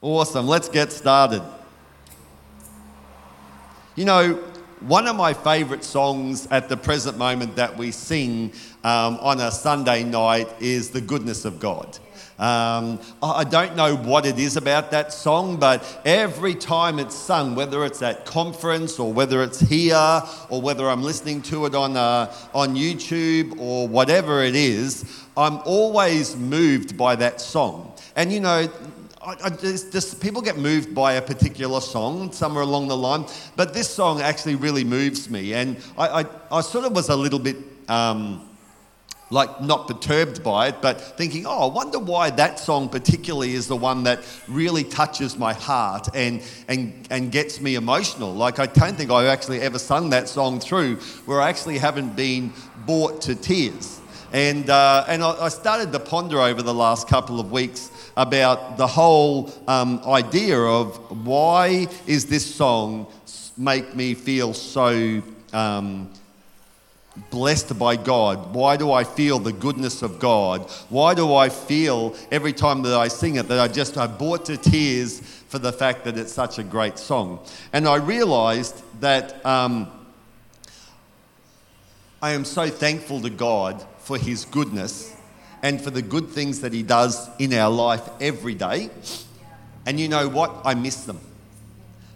Awesome. Let's get started. You know, one of my favourite songs at the present moment that we sing um, on a Sunday night is The Goodness of God. Um, I don't know what it is about that song, but every time it's sung, whether it's at conference or whether it's here or whether I'm listening to it on, uh, on YouTube or whatever it is, I'm always moved by that song. And you know, I, I just, just, people get moved by a particular song somewhere along the line, but this song actually really moves me. And I, I, I sort of was a little bit um, like not perturbed by it, but thinking, oh, I wonder why that song particularly is the one that really touches my heart and, and, and gets me emotional. Like, I don't think I've actually ever sung that song through where I actually haven't been brought to tears. And, uh, and I, I started to ponder over the last couple of weeks about the whole um, idea of why is this song make me feel so um, blessed by God? Why do I feel the goodness of God? Why do I feel every time that I sing it that I just I brought to tears for the fact that it's such a great song? And I realized that um, I am so thankful to God for His goodness and for the good things that He does in our life every day. And you know what? I miss them.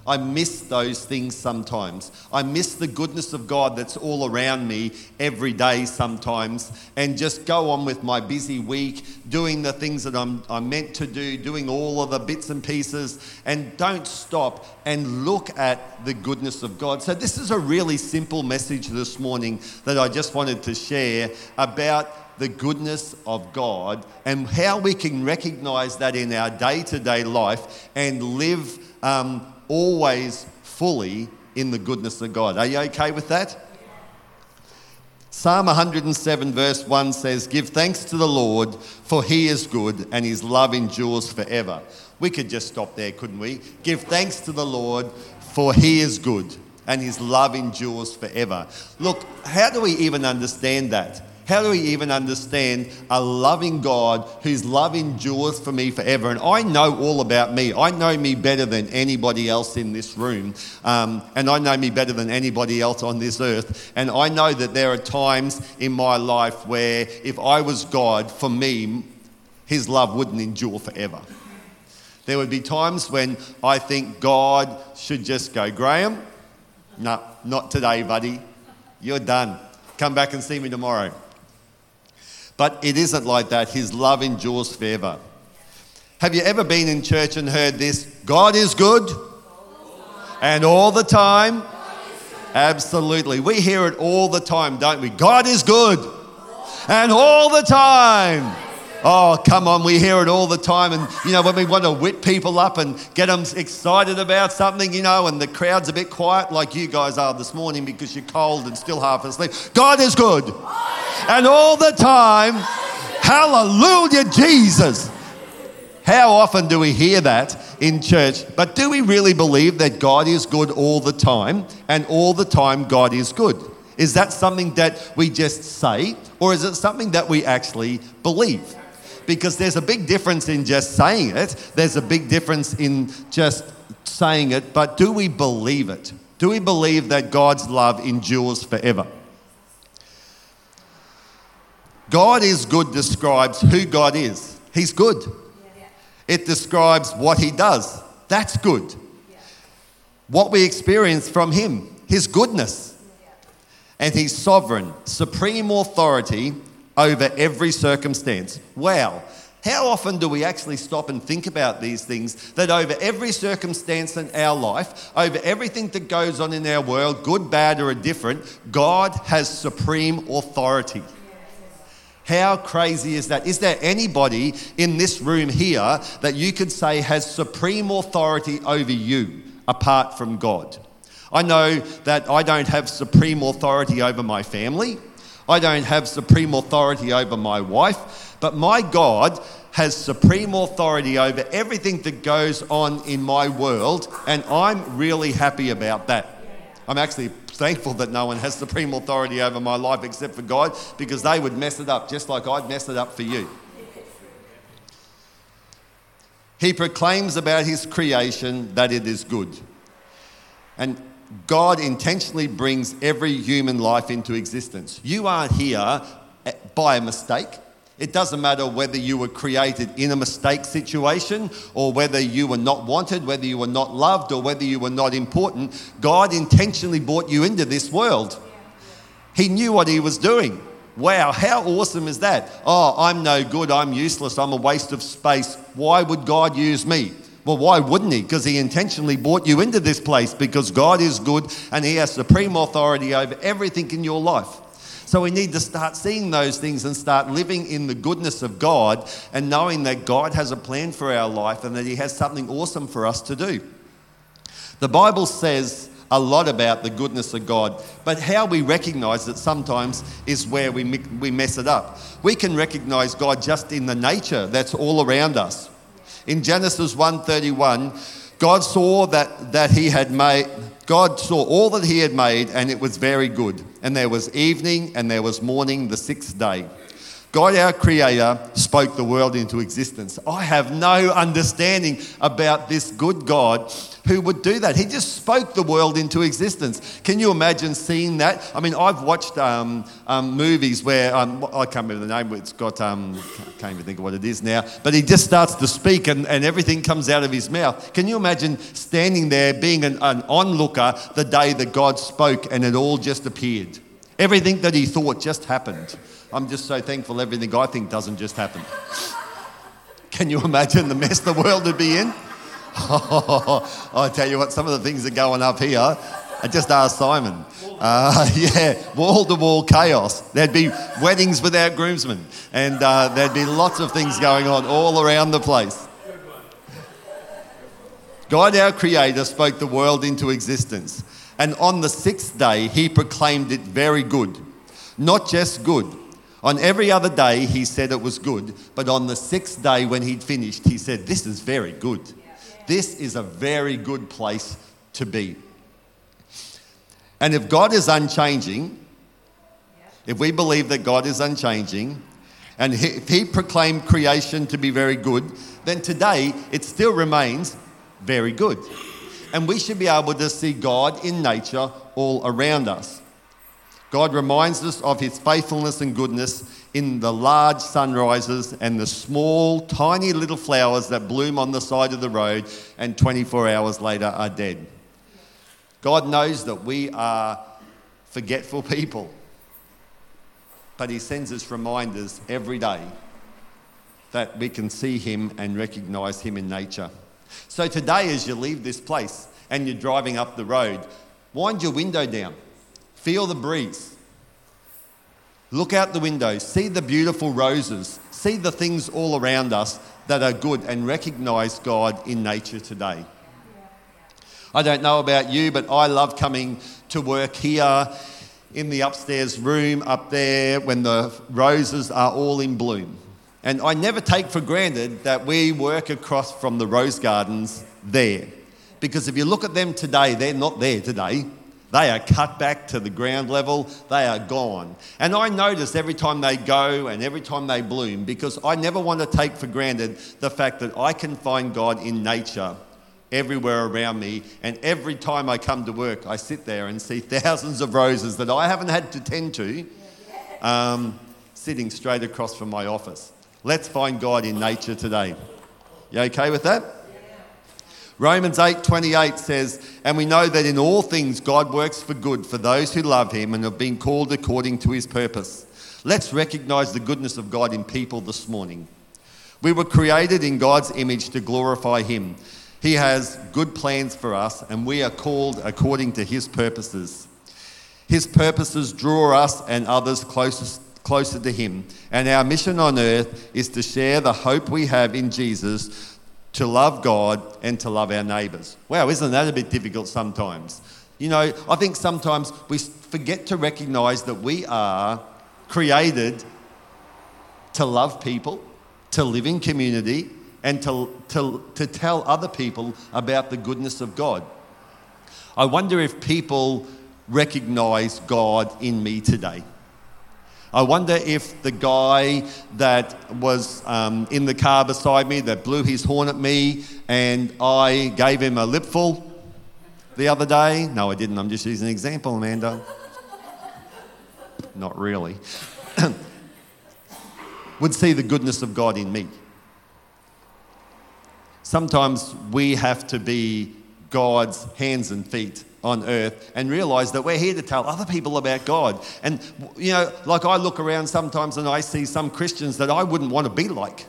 I miss those things sometimes. I miss the goodness of God that's all around me every day sometimes, and just go on with my busy week, doing the things that I'm, I'm meant to do, doing all of the bits and pieces, and don't stop and look at the goodness of God. So, this is a really simple message this morning that I just wanted to share about the goodness of God and how we can recognize that in our day to day life and live um, always fully in the goodness of God. Are you okay with that? Psalm 107, verse 1 says, Give thanks to the Lord, for he is good and his love endures forever. We could just stop there, couldn't we? Give thanks to the Lord, for he is good and his love endures forever. Look, how do we even understand that? How do we even understand a loving God whose love endures for me forever? And I know all about me. I know me better than anybody else in this room. Um, and I know me better than anybody else on this earth. And I know that there are times in my life where if I was God, for me, his love wouldn't endure forever. There would be times when I think God should just go, Graham, no, not today, buddy. You're done. Come back and see me tomorrow. But it isn't like that. His love endures forever. Have you ever been in church and heard this? God is good. And all the time? Absolutely. We hear it all the time, don't we? God is good. And all the time. Oh, come on, we hear it all the time. And, you know, when we want to whip people up and get them excited about something, you know, and the crowd's a bit quiet, like you guys are this morning because you're cold and still half asleep. God is good. And all the time, hallelujah, Jesus. How often do we hear that in church? But do we really believe that God is good all the time and all the time God is good? Is that something that we just say or is it something that we actually believe? Because there's a big difference in just saying it, there's a big difference in just saying it, but do we believe it? Do we believe that God's love endures forever? God is good describes who God is. He's good. It describes what he does. That's good. What we experience from him, his goodness. And he's sovereign, supreme authority over every circumstance. Wow. How often do we actually stop and think about these things? That over every circumstance in our life, over everything that goes on in our world, good, bad, or indifferent, God has supreme authority. How crazy is that? Is there anybody in this room here that you could say has supreme authority over you apart from God? I know that I don't have supreme authority over my family. I don't have supreme authority over my wife, but my God has supreme authority over everything that goes on in my world, and I'm really happy about that. I'm actually thankful that no one has supreme authority over my life except for God because they would mess it up just like I'd mess it up for you. He proclaims about his creation that it is good. And God intentionally brings every human life into existence. You aren't here eh, by a mistake. It doesn't matter whether you were created in a mistake situation or whether you were not wanted, whether you were not loved, or whether you were not important. God intentionally brought you into this world. He knew what He was doing. Wow, how awesome is that? Oh, I'm no good, I'm useless, I'm a waste of space. Why would God use me? Well, why wouldn't He? Because He intentionally brought you into this place because God is good and He has supreme authority over everything in your life. So we need to start seeing those things and start living in the goodness of God and knowing that God has a plan for our life and that He has something awesome for us to do. The Bible says a lot about the goodness of God, but how we recognize it sometimes is where we, we mess it up. We can recognize God just in the nature that's all around us. In Genesis 1:31, God saw that, that he had made God saw all that he had made, and it was very good. And there was evening and there was morning the sixth day. God, our Creator, spoke the world into existence. I have no understanding about this good God who would do that. He just spoke the world into existence. Can you imagine seeing that? I mean, I've watched um, um, movies where um, I can't remember the name. It's got um, can't even think of what it is now. But he just starts to speak, and, and everything comes out of his mouth. Can you imagine standing there, being an, an onlooker, the day that God spoke, and it all just appeared? Everything that he thought just happened. I'm just so thankful everything I think doesn't just happen. Can you imagine the mess the world would be in? I tell you what, some of the things that are going up here, I just asked Simon. Uh, yeah, wall to wall chaos. There'd be weddings without groomsmen, and uh, there'd be lots of things going on all around the place. God, our Creator, spoke the world into existence, and on the sixth day, He proclaimed it very good. Not just good, on every other day, he said it was good, but on the sixth day, when he'd finished, he said, This is very good. This is a very good place to be. And if God is unchanging, if we believe that God is unchanging, and if He proclaimed creation to be very good, then today it still remains very good. And we should be able to see God in nature all around us. God reminds us of his faithfulness and goodness in the large sunrises and the small, tiny little flowers that bloom on the side of the road and 24 hours later are dead. God knows that we are forgetful people, but he sends us reminders every day that we can see him and recognize him in nature. So today, as you leave this place and you're driving up the road, wind your window down Feel the breeze. Look out the window, see the beautiful roses, see the things all around us that are good, and recognize God in nature today. I don't know about you, but I love coming to work here in the upstairs room up there when the roses are all in bloom. And I never take for granted that we work across from the rose gardens there. Because if you look at them today, they're not there today. They are cut back to the ground level. They are gone. And I notice every time they go and every time they bloom because I never want to take for granted the fact that I can find God in nature everywhere around me. And every time I come to work, I sit there and see thousands of roses that I haven't had to tend to um, sitting straight across from my office. Let's find God in nature today. You okay with that? Romans 8:28 says, "And we know that in all things God works for good for those who love him and have been called according to his purpose." Let's recognize the goodness of God in people this morning. We were created in God's image to glorify him. He has good plans for us and we are called according to his purposes. His purposes draw us and others closest closer to him. And our mission on earth is to share the hope we have in Jesus to love God and to love our neighbours. Wow, isn't that a bit difficult sometimes? You know, I think sometimes we forget to recognise that we are created to love people, to live in community, and to, to, to tell other people about the goodness of God. I wonder if people recognise God in me today. I wonder if the guy that was um, in the car beside me that blew his horn at me and I gave him a lipful the other day. No, I didn't. I'm just using an example, Amanda. Not really. would see the goodness of God in me. Sometimes we have to be God's hands and feet on earth and realize that we're here to tell other people about God. And, you know, like I look around sometimes and I see some Christians that I wouldn't want to be like.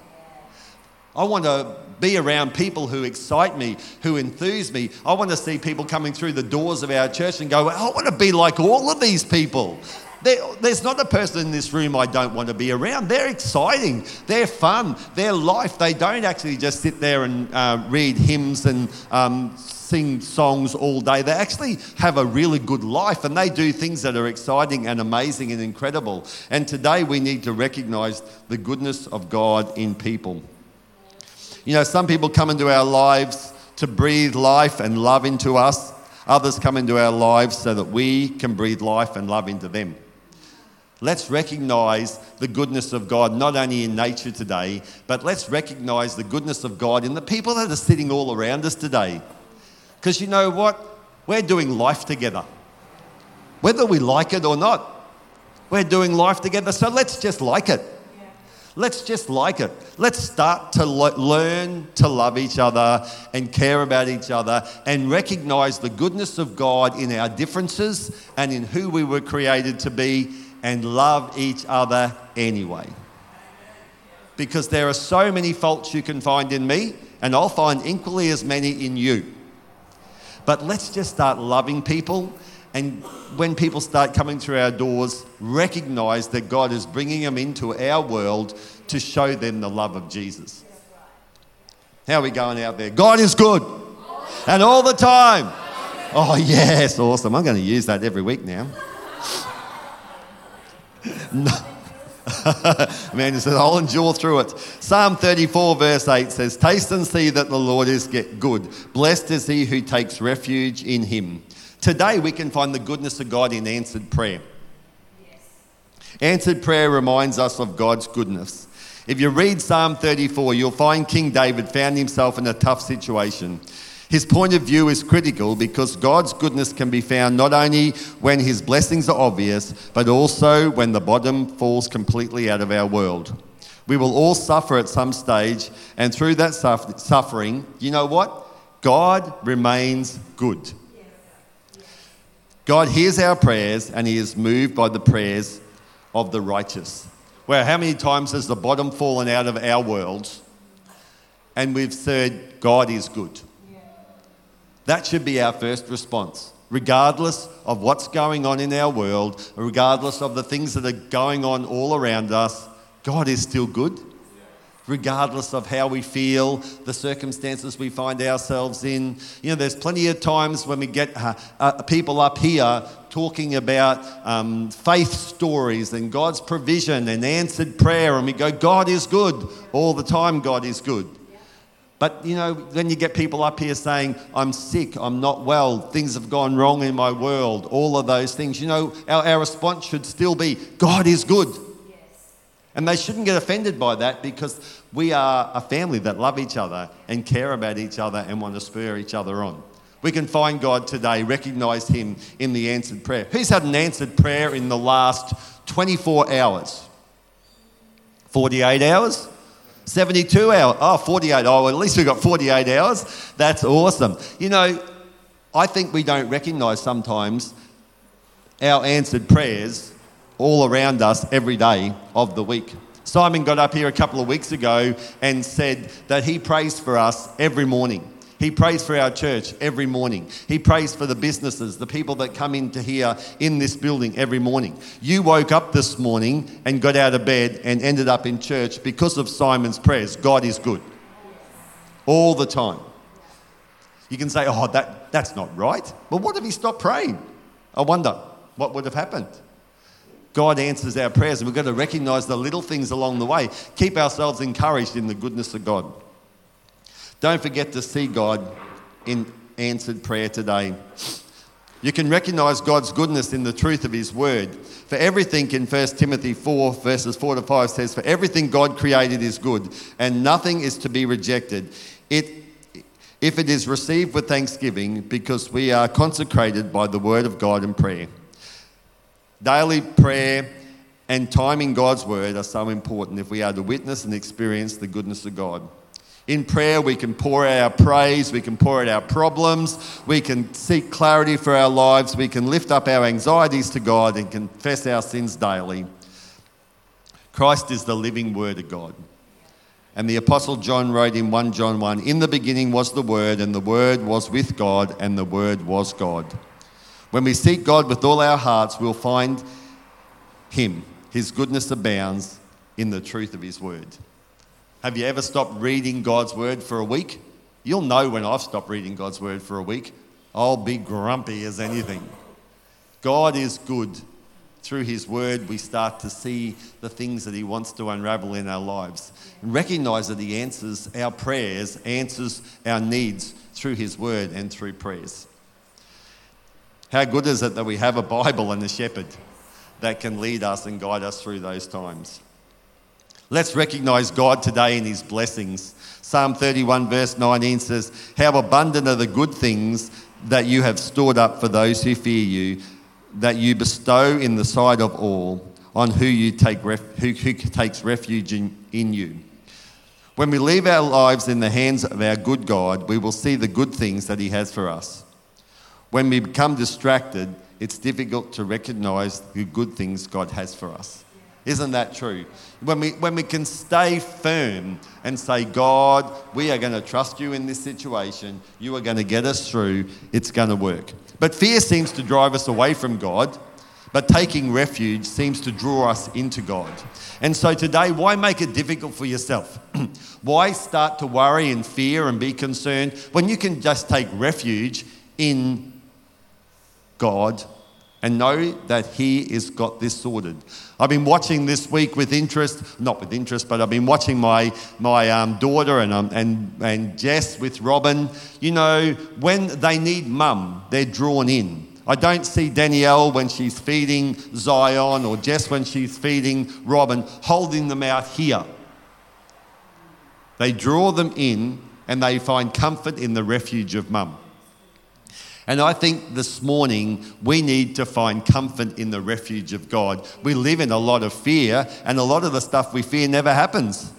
I want to be around people who excite me, who enthuse me. I want to see people coming through the doors of our church and go, I want to be like all of these people. There, there's not a person in this room I don't want to be around. They're exciting, they're fun, they're life. They don't actually just sit there and uh, read hymns and um, sing songs all day. They actually have a really good life and they do things that are exciting and amazing and incredible. And today we need to recognize the goodness of God in people. You know, some people come into our lives to breathe life and love into us. Others come into our lives so that we can breathe life and love into them. Let's recognize the goodness of God not only in nature today, but let's recognize the goodness of God in the people that are sitting all around us today. Because you know what? We're doing life together. Whether we like it or not, we're doing life together. So let's just like it. Let's just like it. Let's start to learn to love each other and care about each other and recognize the goodness of God in our differences and in who we were created to be and love each other anyway. Because there are so many faults you can find in me, and I'll find equally as many in you. But let's just start loving people. And when people start coming through our doors, recognize that God is bringing them into our world to show them the love of Jesus. How are we going out there? God is good. And all the time. Oh, yes, awesome. I'm going to use that every week now. No. Man, he says, I'll endure through it. Psalm 34, verse 8 says, Taste and see that the Lord is good. Blessed is he who takes refuge in him. Today, we can find the goodness of God in answered prayer. Yes. Answered prayer reminds us of God's goodness. If you read Psalm 34, you'll find King David found himself in a tough situation. His point of view is critical because God's goodness can be found not only when his blessings are obvious, but also when the bottom falls completely out of our world. We will all suffer at some stage, and through that suffering, you know what? God remains good. God hears our prayers and he is moved by the prayers of the righteous. Well, how many times has the bottom fallen out of our world, and we've said, God is good? That should be our first response. Regardless of what's going on in our world, regardless of the things that are going on all around us, God is still good. Regardless of how we feel, the circumstances we find ourselves in. You know, there's plenty of times when we get uh, uh, people up here talking about um, faith stories and God's provision and answered prayer, and we go, God is good. All the time, God is good. But you know, when you get people up here saying, I'm sick, I'm not well, things have gone wrong in my world, all of those things, you know, our, our response should still be, God is good. Yes. And they shouldn't get offended by that because we are a family that love each other and care about each other and want to spur each other on. We can find God today, recognize Him in the answered prayer. Who's had an answered prayer in the last 24 hours? 48 hours? 72 hours. Oh, 48. Oh, well, at least we've got 48 hours. That's awesome. You know, I think we don't recognize sometimes our answered prayers all around us every day of the week. Simon got up here a couple of weeks ago and said that he prays for us every morning. He prays for our church every morning. He prays for the businesses, the people that come into here in this building every morning. You woke up this morning and got out of bed and ended up in church because of Simon's prayers. God is good. All the time. You can say, oh, that, that's not right. But what if he stopped praying? I wonder what would have happened. God answers our prayers, and we've got to recognize the little things along the way. Keep ourselves encouraged in the goodness of God. Don't forget to see God in answered prayer today. You can recognize God's goodness in the truth of His word. For everything in 1 Timothy 4, verses 4 to 5 says, For everything God created is good, and nothing is to be rejected. It, if it is received with thanksgiving, because we are consecrated by the word of God and prayer. Daily prayer and timing God's word are so important if we are to witness and experience the goodness of God. In prayer, we can pour out our praise, we can pour out our problems, we can seek clarity for our lives, we can lift up our anxieties to God and confess our sins daily. Christ is the living Word of God. And the Apostle John wrote in 1 John 1 In the beginning was the Word, and the Word was with God, and the Word was God. When we seek God with all our hearts, we'll find Him. His goodness abounds in the truth of His Word. Have you ever stopped reading God's word for a week? You'll know when I've stopped reading God's word for a week. I'll be grumpy as anything. God is good. Through His Word, we start to see the things that He wants to unravel in our lives. And recognize that He answers our prayers, answers our needs through His Word and through prayers. How good is it that we have a Bible and a shepherd that can lead us and guide us through those times? Let's recognize God today in his blessings. Psalm 31, verse 19 says, How abundant are the good things that you have stored up for those who fear you, that you bestow in the sight of all, on who, you take ref- who, who takes refuge in, in you. When we leave our lives in the hands of our good God, we will see the good things that He has for us. When we become distracted, it's difficult to recognize the good things God has for us. Isn't that true? When we, when we can stay firm and say, God, we are going to trust you in this situation, you are going to get us through, it's going to work. But fear seems to drive us away from God, but taking refuge seems to draw us into God. And so today, why make it difficult for yourself? why start to worry and fear and be concerned when you can just take refuge in God and know that He has got this sorted. I've been watching this week with interest, not with interest, but I've been watching my, my um, daughter and, um, and, and Jess with Robin. You know, when they need mum, they're drawn in. I don't see Danielle when she's feeding Zion or Jess when she's feeding Robin holding them out here. They draw them in and they find comfort in the refuge of mum. And I think this morning we need to find comfort in the refuge of God. We live in a lot of fear, and a lot of the stuff we fear never happens.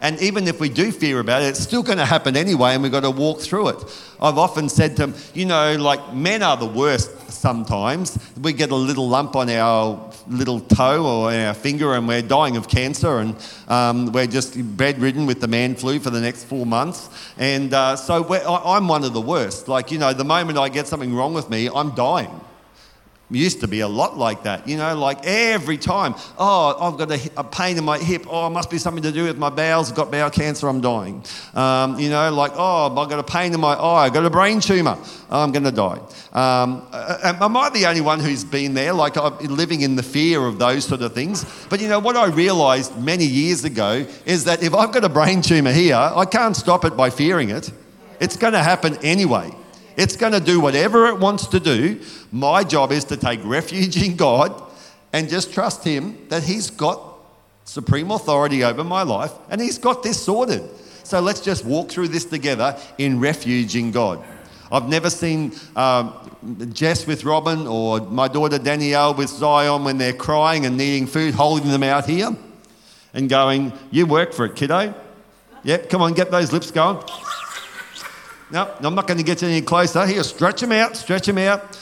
And even if we do fear about it, it's still going to happen anyway, and we've got to walk through it. I've often said to them, you know, like men are the worst sometimes. We get a little lump on our little toe or our finger, and we're dying of cancer, and um, we're just bedridden with the man flu for the next four months. And uh, so I'm one of the worst. Like, you know, the moment I get something wrong with me, I'm dying used to be a lot like that, you know, like every time, oh, I've got a, a, pain in my hip, oh, it must be something to do with my bowels, I've got bowel cancer, I'm dying. Um, you know, like, oh, I've got a pain in my eye, I've got a brain tumour, I'm going to die. Um, am I the only one who's been there, like I'm living in the fear of those sort of things? But you know, what I realised many years ago is that if I've got a brain tumour here, I can't stop it by fearing it. It's going to happen anyway. It's going to do whatever it wants to do. My job is to take refuge in God and just trust Him that He's got supreme authority over my life and He's got this sorted. So let's just walk through this together in refuge in God. I've never seen um, Jess with Robin or my daughter Danielle with Zion when they're crying and needing food, holding them out here and going, You work for it, kiddo. Yep, come on, get those lips going. No, I'm not going to get you any closer. Here, stretch them out, stretch them out.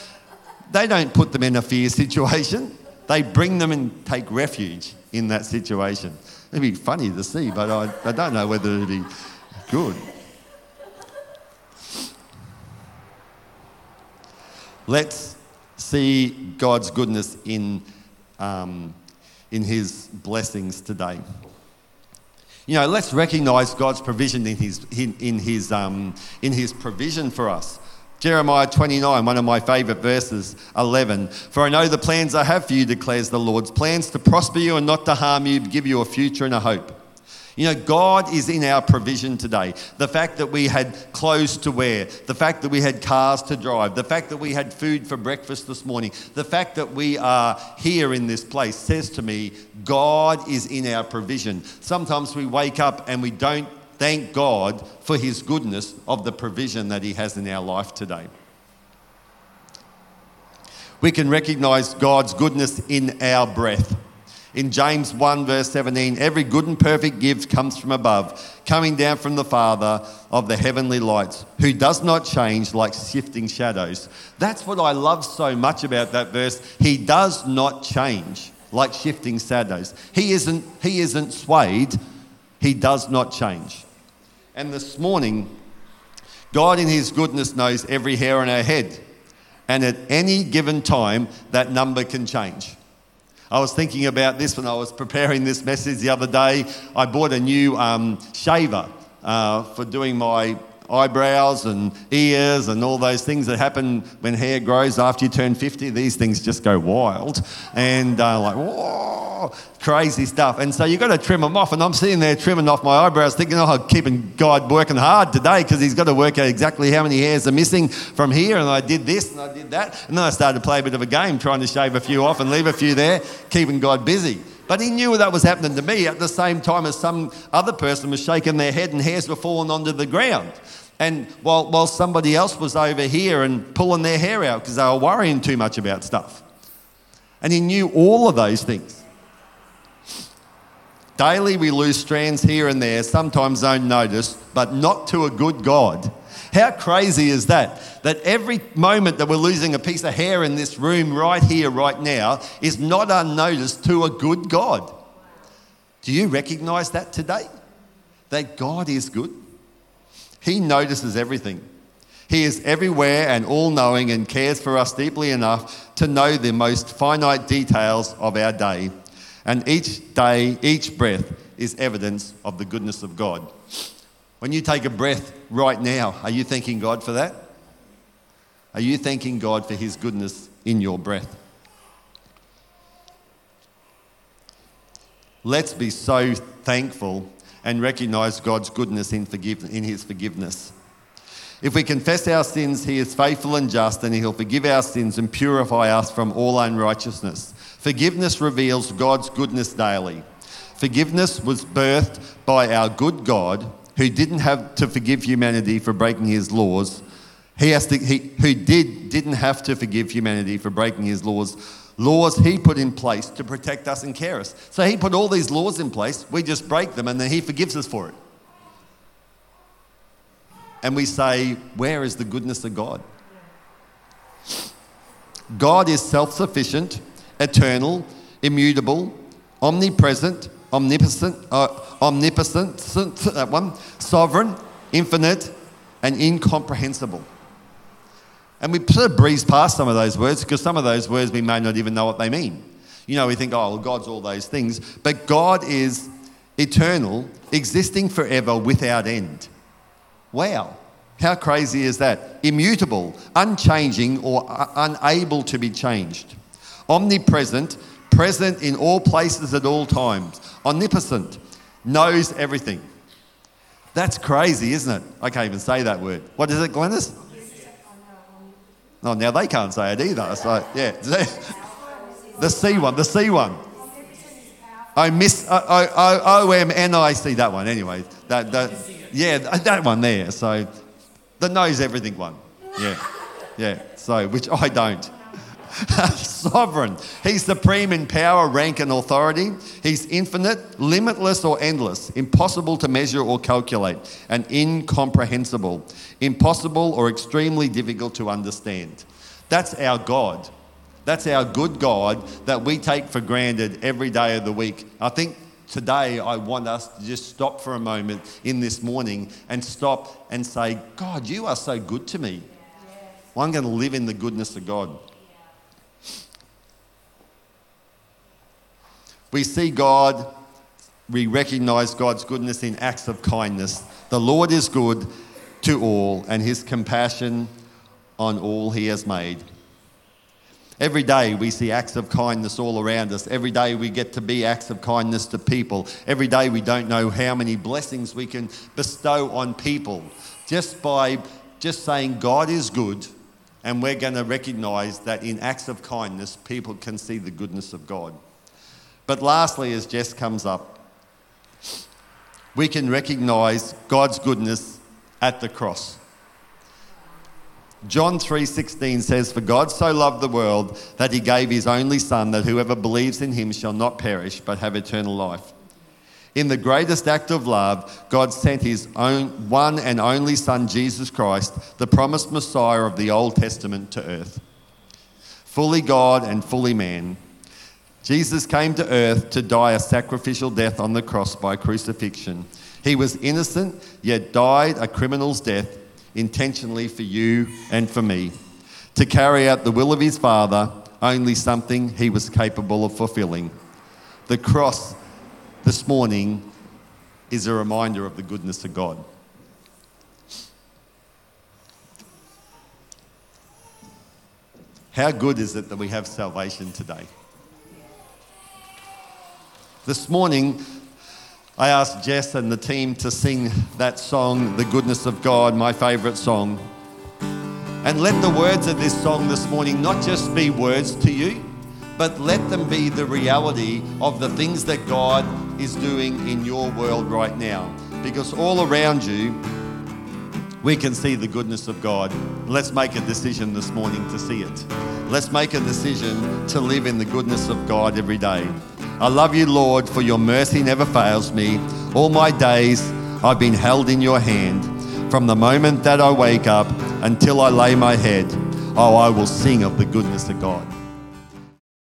They don't put them in a fear situation. They bring them and take refuge in that situation. It'd be funny to see, but I, I don't know whether it'd be good. Let's see God's goodness in, um, in His blessings today. You know, let's recognize God's provision in his, in, in his, um, in his provision for us. Jeremiah 29, one of my favourite verses, 11. For I know the plans I have for you, declares the Lord's plans to prosper you and not to harm you, give you a future and a hope. You know, God is in our provision today. The fact that we had clothes to wear, the fact that we had cars to drive, the fact that we had food for breakfast this morning, the fact that we are here in this place says to me, God is in our provision. Sometimes we wake up and we don't thank God for His goodness of the provision that He has in our life today. We can recognize God's goodness in our breath. In James 1, verse 17, every good and perfect gift comes from above, coming down from the Father of the heavenly lights, who does not change like shifting shadows. That's what I love so much about that verse. He does not change like shifting shadows. He isn't, he isn't swayed, he does not change. And this morning, God in His goodness knows every hair on our head. And at any given time, that number can change. I was thinking about this when I was preparing this message the other day. I bought a new um, shaver uh, for doing my eyebrows and ears and all those things that happen when hair grows after you turn 50. These things just go wild and uh, like, whoa, crazy stuff. And so you've got to trim them off. And I'm sitting there trimming off my eyebrows thinking, oh, I'm keeping God working hard today because he's got to work out exactly how many hairs are missing from here. And I did this and I did that. And then I started to play a bit of a game trying to shave a few off and leave a few there, keeping God busy. But he knew that was happening to me at the same time as some other person was shaking their head and hairs were falling onto the ground. And while, while somebody else was over here and pulling their hair out because they were worrying too much about stuff. And he knew all of those things. Daily we lose strands here and there, sometimes unnoticed, but not to a good God. How crazy is that? That every moment that we're losing a piece of hair in this room right here, right now, is not unnoticed to a good God. Do you recognize that today? That God is good? He notices everything. He is everywhere and all knowing and cares for us deeply enough to know the most finite details of our day. And each day, each breath is evidence of the goodness of God. When you take a breath right now, are you thanking God for that? Are you thanking God for His goodness in your breath? Let's be so thankful and recognize God's goodness in, forgive- in His forgiveness. If we confess our sins, He is faithful and just, and He'll forgive our sins and purify us from all unrighteousness. Forgiveness reveals God's goodness daily. Forgiveness was birthed by our good God who didn't have to forgive humanity for breaking his laws. He has to, he, who did, didn't have to forgive humanity for breaking his laws. Laws he put in place to protect us and care us. So he put all these laws in place, we just break them, and then he forgives us for it. And we say, Where is the goodness of God? God is self sufficient, eternal, immutable, omnipresent, omnipotent, uh, omnipotent, that one, sovereign, infinite, and incomprehensible. And we sort of breeze past some of those words because some of those words we may not even know what they mean. You know, we think, oh, well, God's all those things. But God is eternal, existing forever without end. Wow. How crazy is that? Immutable, unchanging, or unable to be changed. Omnipresent, present in all places at all times. Omnipotent, knows everything. That's crazy, isn't it? I can't even say that word. What is it, Glennis? Oh, now they can't say it either. Like, yeah. The C one, the C one. I miss uh, uh, uh, O M N I C that one. Anyway, that, that yeah, that one there. So the knows everything one. Yeah, yeah. So which I don't. sovereign. He's supreme in power, rank, and authority. He's infinite, limitless, or endless, impossible to measure or calculate, and incomprehensible, impossible or extremely difficult to understand. That's our God. That's our good God that we take for granted every day of the week. I think today I want us to just stop for a moment in this morning and stop and say, God, you are so good to me. Well, I'm going to live in the goodness of God. We see God, we recognize God's goodness in acts of kindness. The Lord is good to all, and his compassion on all he has made. Every day we see acts of kindness all around us. Every day we get to be acts of kindness to people. Every day we don't know how many blessings we can bestow on people just by just saying God is good and we're going to recognize that in acts of kindness people can see the goodness of God. But lastly as Jess comes up we can recognize God's goodness at the cross. John 3:16 says for God so loved the world that he gave his only son that whoever believes in him shall not perish but have eternal life. In the greatest act of love, God sent his own one and only son Jesus Christ, the promised Messiah of the Old Testament to earth. Fully God and fully man. Jesus came to earth to die a sacrificial death on the cross by crucifixion. He was innocent yet died a criminal's death intentionally for you and for me. To carry out the will of his Father, only something he was capable of fulfilling. The cross this morning is a reminder of the goodness of God. How good is it that we have salvation today? This morning, I asked Jess and the team to sing that song, The Goodness of God, my favourite song. And let the words of this song this morning not just be words to you, but let them be the reality of the things that God is doing in your world right now. Because all around you, we can see the goodness of God. Let's make a decision this morning to see it. Let's make a decision to live in the goodness of God every day. I love you, Lord, for your mercy never fails me. All my days I've been held in your hand. From the moment that I wake up until I lay my head, oh, I will sing of the goodness of God.